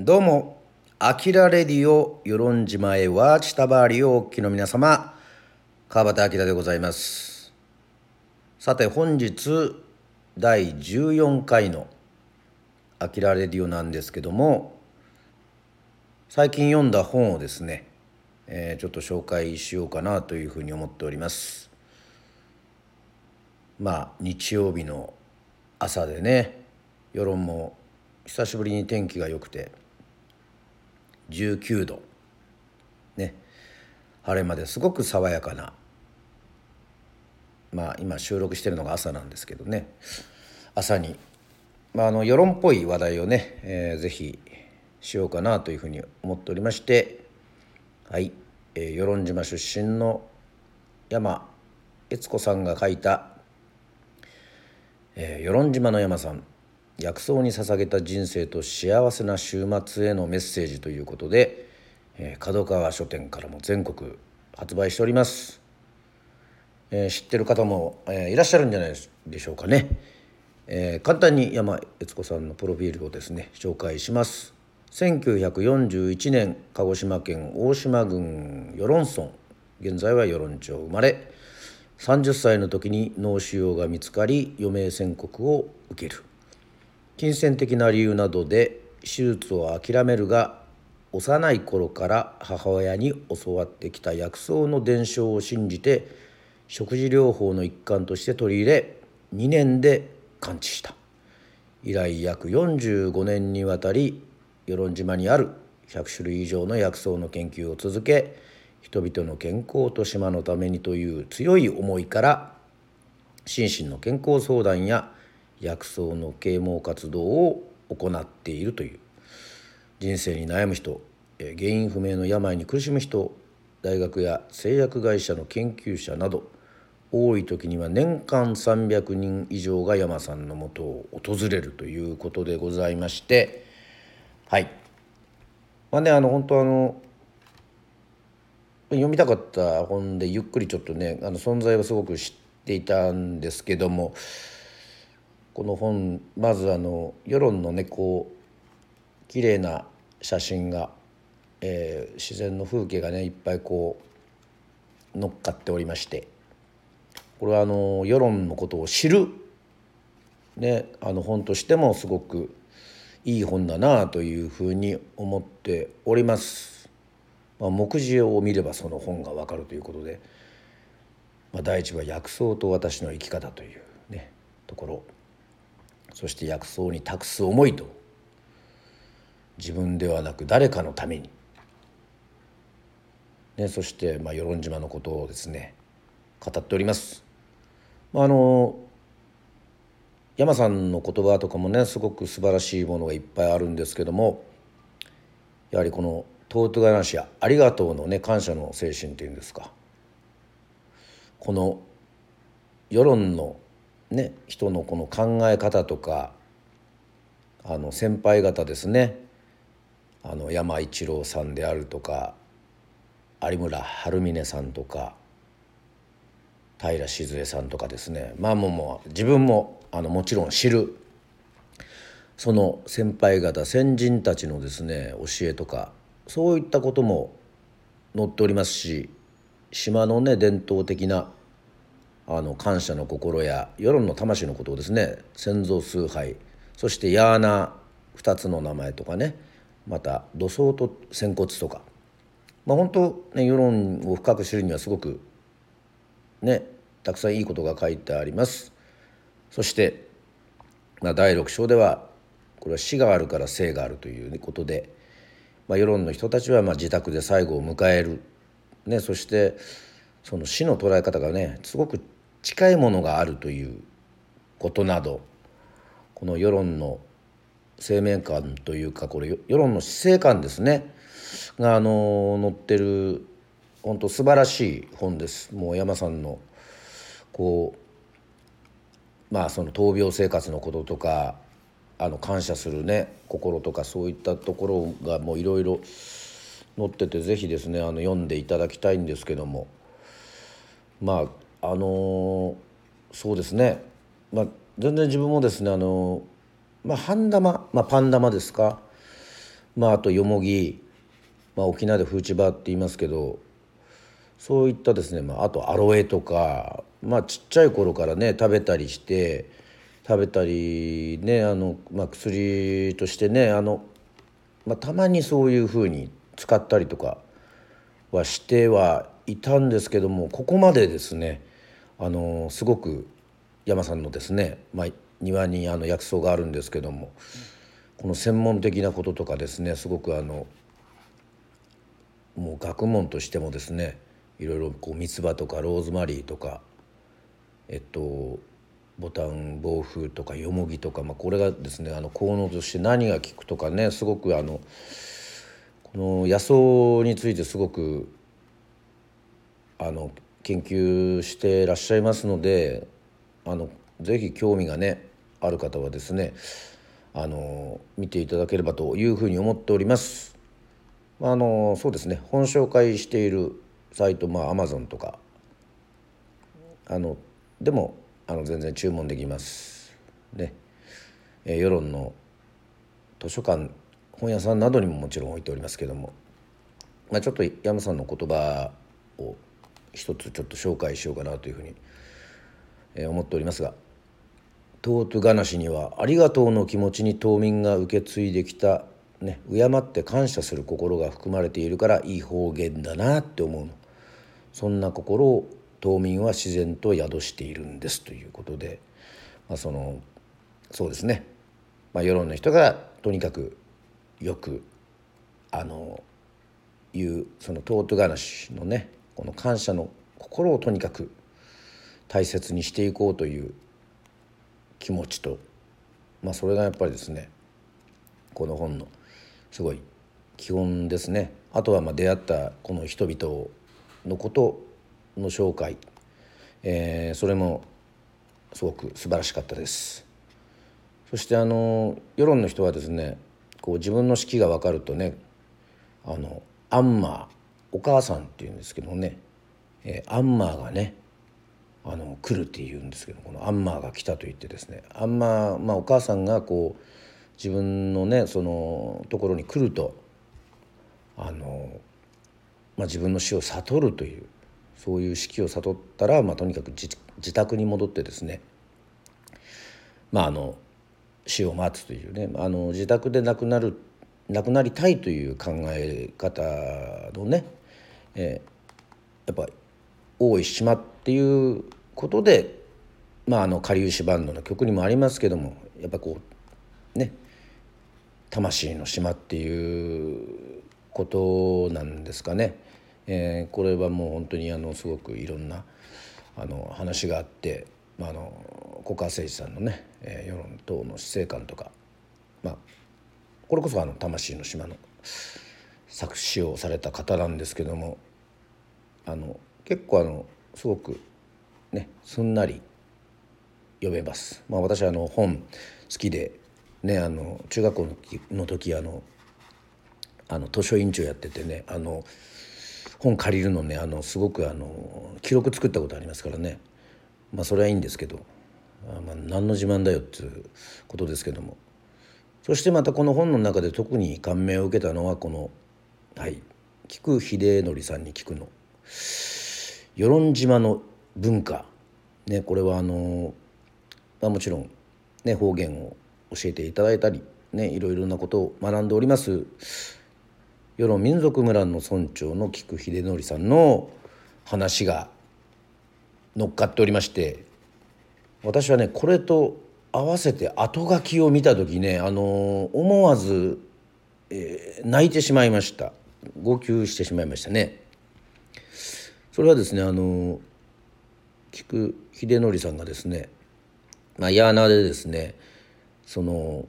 どうも、アキラレディオ、与論島へはチタバーリをお聞きの皆様、川端明でございます。さて、本日、第14回のアキラレディオなんですけども、最近読んだ本をですね、えーちょっと紹介しようかなというふうに思っております。まあ、日曜日の朝でね、世論も久しぶりに天気が良くて、19度。ね。晴れまですごく爽やかな。まあ今収録してるのが朝なんですけどね。朝に、まあ、あの世論っぽい話題をね、えーぜひしようかなというふうに思っておりまして。はい、えー、与論島出身の山。悦子さんが書いた「えー与論島の山さん。薬草に捧げた人生と幸せな週末へのメッセージ」ということで、えー角川書店からも全国発売しております、えー知ってる方も、えーいらっしゃるんじゃないでしょうかね、えー簡単に山悦子さんのプロフィールをですね紹介します。1941年鹿児島県大島郡与論村。現在は与論町生まれ。30歳の時に脳腫瘍が見つかり余命宣告を受ける。金銭的な理由などで手術を諦めるが幼い頃から母親に教わってきた薬草の伝承を信じて食事療法の一環として取り入れ2年で完治した。以来約45年にわたり与論島にある100種類以上の薬草の研究を続け人々の健康と島のためにという強い思いから心身の健康相談や薬草の啓蒙活動を行っているという。人生に悩む人原因不明の病に苦しむ人大学や製薬会社の研究者など多い時には年間300人以上が山さんのもとを訪れるということでございまして。はい。まあねあの本当あの読みたかった本でゆっくりちょっとねあの存在はすごく知っていたんですけどもこの本まずあの世論のねこう綺麗な写真が、えー自然の風景がねいっぱいこう乗っかっておりましてこれはあの世論のことを知る、ね、あの本としてもすごくいい本だなというふうに思っております。まあ、目次を見ればその本がわかるということで、まあ、第一は薬草と私の生き方というねところそして薬草に託す思いと自分ではなく誰かのために、ね、そして、まあ、与論島のことをですね語っております。まあ、あの山さんの言葉とかもねすごく素晴らしいものがいっぱいあるんですけどもやはりこの「尊トガナシアありがとう」のね感謝の精神っていうんですかこの世論のね人のこの考え方とかあの先輩方ですね。あの山一郎さんであるとか有村晴峰さんとか平静江さんとかですね。まあもうもう自分もあのもちろん知るその先輩方先人たちのですね教えとかそういったことも載っておりますし島のね伝統的なあの感謝の心や世論の魂のことをですね先祖崇拝そしてヤーナ2つの名前とかねまた土葬と仙骨とかまあ本当ね世論を深く知るにはすごくねたくさんいいことが書いてあります。そして、まあ、第6章ではこれは死があるから生があるということで、まあ、世論の人たちはまあ自宅で最後を迎える、ね、そしてその死の捉え方がねすごく近いものがあるということなどこの世論の生命感というかこれ世論の死生観ですねがあの載ってる本当素晴らしい本です。もう山さんのこうまあその闘病生活のこととかあの感謝するね心とかそういったところがもういろいろ載っててぜひですねあの読んでいただきたいんですけどもまああのそうですね。まあ全然自分もですねあのまあ半玉まあパン玉ですか。まああとよもぎ、まあ、沖縄でフーチバーって言いますけどそういったですね、まあ、あとアロエとか、まあ、ちっちゃい頃からね食べたりして食べたりねあの、まあ、薬としてねあの、まあ、たまにそういうふうに使ったりとかはしてはいたんですけどもここまでですねあのすごく山さんのですね、まあ、庭にあの薬草があるんですけどもこの専門的なこととかですねすごくあのもう学問としてもですねいろいろこう三つ葉とかローズマリーとかえっとボタン暴風とかよもぎとか、まあ、これがですねあの効能として何が効くとかねすごくあのこの野草についてすごくあの研究してらっしゃいますのであのぜひ興味がねある方はですねあの見ていただければというふうに思っております。あのそうですね本紹介しているサイトまあアマゾンとかあのでもあの全然注文できますね、えー、世論の図書館本屋さんなどにももちろん置いておりますけども、まあ、ちょっと山さんの言葉を一つちょっと紹介しようかなというふうに、え、思っておりますが「トートガナシにはありがとうの気持ちに島民が受け継いできた、ね、敬って感謝する心が含まれているからいい方言だなって思うの。そんな心を島民は自然と宿しているんですということで、まあ、そのそうですね、まあ、世論の人がとにかくよくあのいうそのトート話のねこの感謝の心をとにかく大切にしていこうという気持ちと、まあ、それがやっぱりですねこの本のすごい基本ですね。あとはまあ出会ったこの人々のことの紹介、えー、それもすごく素晴らしかったです。そしてあの世論の人はですねこう自分の式が分かるとねあのアンマーお母さんっていうんですけどね、えー、アンマーがねあの来るっていうんですけどこのアンマーが来たと言ってですねアンマー、まあ、お母さんがこう自分のねそのところに来るとあの、まあ、自分の死を悟るというそういう死期を悟ったら、まあ、とにかく自宅に戻ってですねまああの死を待つというねあの自宅で亡くなる亡くなりたいという考え方のね、えー、やっぱ大石島っていうことでまああのかりゆしバンドの曲にもありますけどもやっぱこうね魂の島っていうことなんですかね。えー、これはもう本当にあのすごくいろんなあの話があって、まあ、あの小川誠司さんのね、えー、世論等の死生観とか、まあ、これこそあの魂の島の作詞をされた方なんですけどもあの結構あのすごくねすんなり読めます。まあ、私あの本好きでねあの中学校の時あのあの図書委員長やっててねあの本借りるのねあのすごくあの記録作ったことありますからね。まあそれはいいんですけど、まあ、何の自慢だよっていうことですけども。そしてまたこの本の中で特に感銘を受けたのはこのはい菊秀則さんに聞くの「与論島の文化」ねこれはあの、まあ、もちろん、ね、方言を教えていただいたり、ね、いろいろなことを学んでおります。世論民族村の村長の菊秀則さんの話が乗っかっておりまして私はねこれと合わせて後書きを見た時ねあの思わず、えー、泣いてしまいました。号泣してしまいましたね。それはですねあの菊秀則さんがですね、まあ、ヤーナでですねその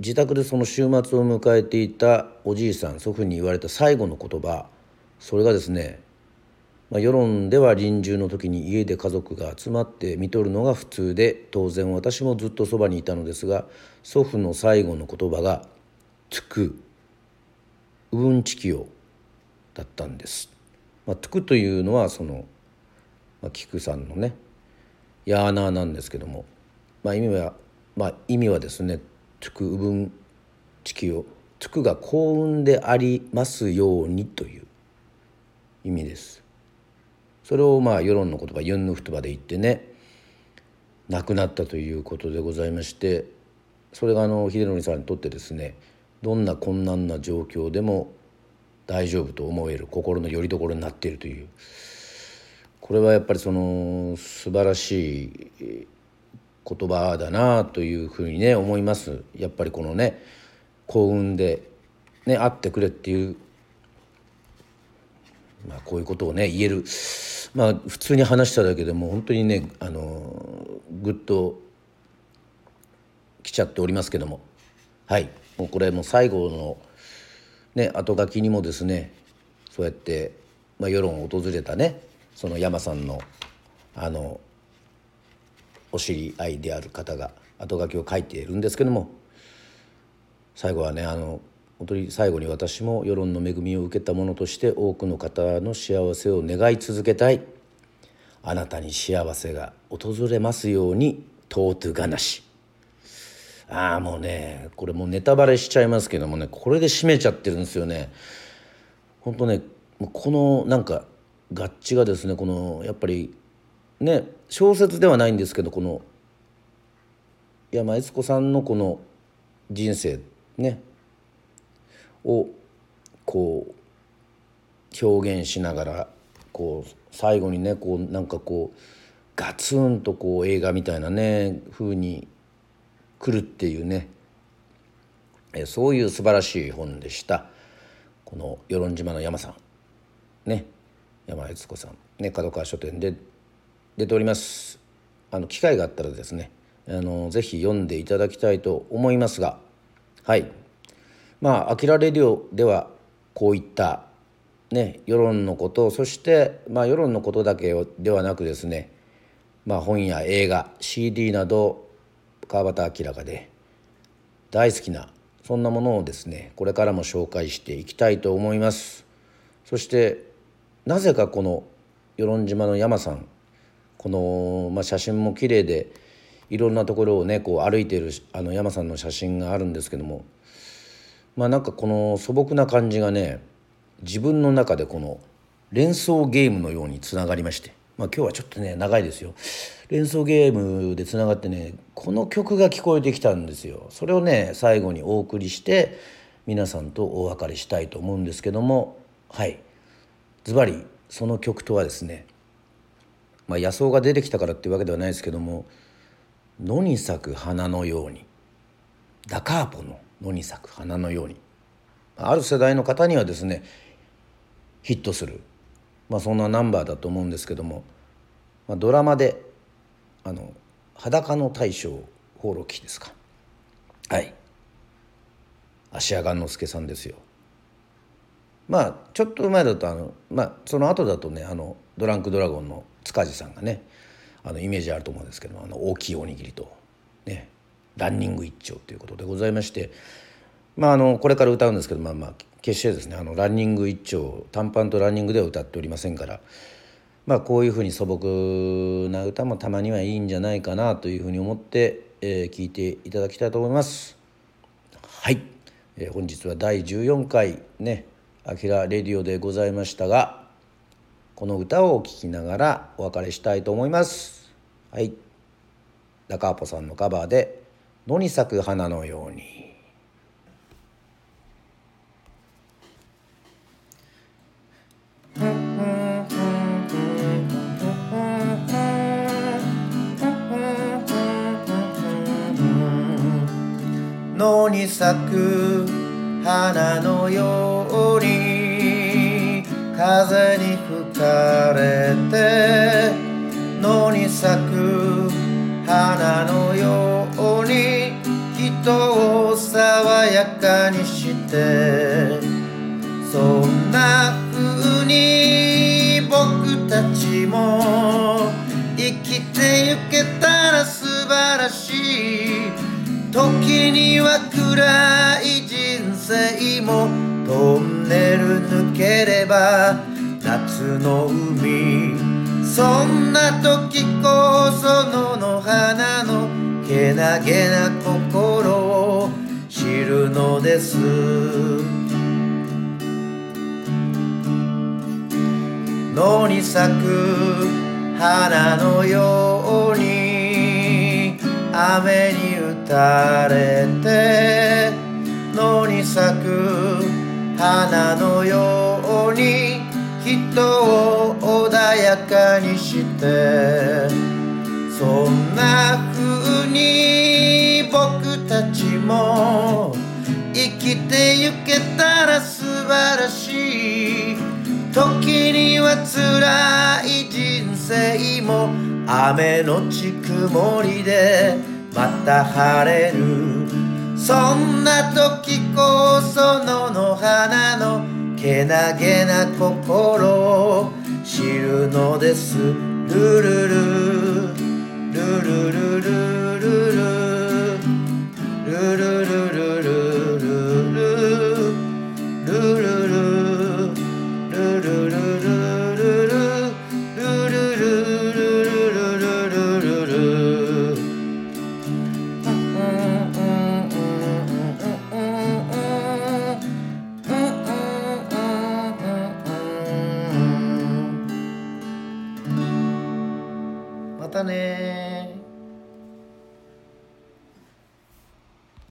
自宅でその週末を迎えていたおじいさん祖父に言われた最後の言葉それがですね、まあ、世論では臨終の時に家で家族が集まって見とるのが普通で当然私もずっとそばにいたのですが祖父の最後の言葉が「つく」「うんちきよ」だったんです。まあ、つくというのはその、まあ、菊さんのねヤーナーなんですけども、まあ、意味は、まあ、意味はですねつくうぶん地球をつくが幸運でありますようにという意味です。それをまあ世論の言葉ユンヌフトバで言ってね亡くなったということでございましてそれがあの秀則さんにとってですねどんな困難な状況でも大丈夫と思える心の拠り所になっているという。これはやっぱりその素晴らしい言葉だなというふうにね思います。やっぱりこのね幸運でね会ってくれっていうまあこういうことをね言える。まあ普通に話しただけでも本当にねあのぐっと来ちゃっておりますけども。はい。もうこれもう最後のね後書きにもですねそうやって、まあ、世論を訪れたねその山さんのあのお知り合いである方が後書きを書いているんですけども最後はねあの本当に最後に私も世論の恵みを受けた者として多くの方の幸せを願い続けたい。あなたに幸せが訪れますように尊トがなし。ああもうねこれもうネタバレしちゃいますけどもねこれで締めちゃってるんですよね。本当ねこのなんか合致がですねこのやっぱりね小説ではないんですけどこの山悦子さんのこの人生ねをこう表現しながらこう最後にねこうなんかこうガツンとこう映画みたいなね風に来るっていうね。えそういう素晴らしい本でした。この与論島の山さん。ね。山悦子さん。ね角川書店で出ております。あの機会があったらですね。あのぜひ読んでいただきたいと思いますが。はい。まあ「あきらレディオ」ではこういったね世論のことそしてまあ世論のことだけではなくですね。まあ本や映画 CD など川端明がで大好きなそんなものをですねこれからも紹介していきたいと思います。そしてなぜかこの与論島の山さんこの、まあ、写真も綺麗でいろんなところをねこう歩いているあの山さんの写真があるんですけどもまあなんかこの素朴な感じがね自分の中でこの連想ゲームのようにつながりまして、まあ、今日はちょっとね長いですよ。連想ゲームでつながってねこの曲が聞こえてきたんですよ。それをね最後にお送りして皆さんとお別れしたいと思うんですけどもはい。ズバリその曲とはですねまあ、野草が出てきたからっていうわけではないですけども野に咲く花のようにダカーポの野に咲く花のようにある世代の方にはですねヒットする、まあ、そんなナンバーだと思うんですけども、まあ、ドラマであの「裸の大将放浪記」ですか？はい芦屋雁之助さんですよ。まあちょっと前だとあの、まあ、その後だとねあのドランクドラゴンの塚地さんがねあのイメージあると思うんですけどあの大きいおにぎりと、ね、ランニング一丁ということでございまして、まあ、あのこれから歌うんですけど、まあ、まあ決してですねあのランニング一丁短パンとランニングでは歌っておりませんから、まあ、こういうふうに素朴な歌もたまにはいいんじゃないかなというふうに思って、えー、聞いていただきたいと思います。はい、えー、本日は第14回ね「あきらレディオ」でございましたがこの歌を聴きながらお別れしたいと思います。はい。ダカーポさんのカバーで「野に咲く花のように」咲く花のように風に吹かれて野に咲く花のように人を爽やかにしてそんな風に僕たちも生きてゆけたら素晴らしいちには暗い人生もトンネル抜ければ夏の海そんな時こそ野の花のけなげな心を知るのです。野に咲く花のように雨に垂れて野に咲く花のように人を穏やかにしてそんな風に僕たちも生きてゆけたら素晴らしい。時には辛い人生も雨のち曇りでまた晴れる。そんな時こそ野の花のけなげな心。を知るのです。ルルルル。ルルルルル。ルルルル。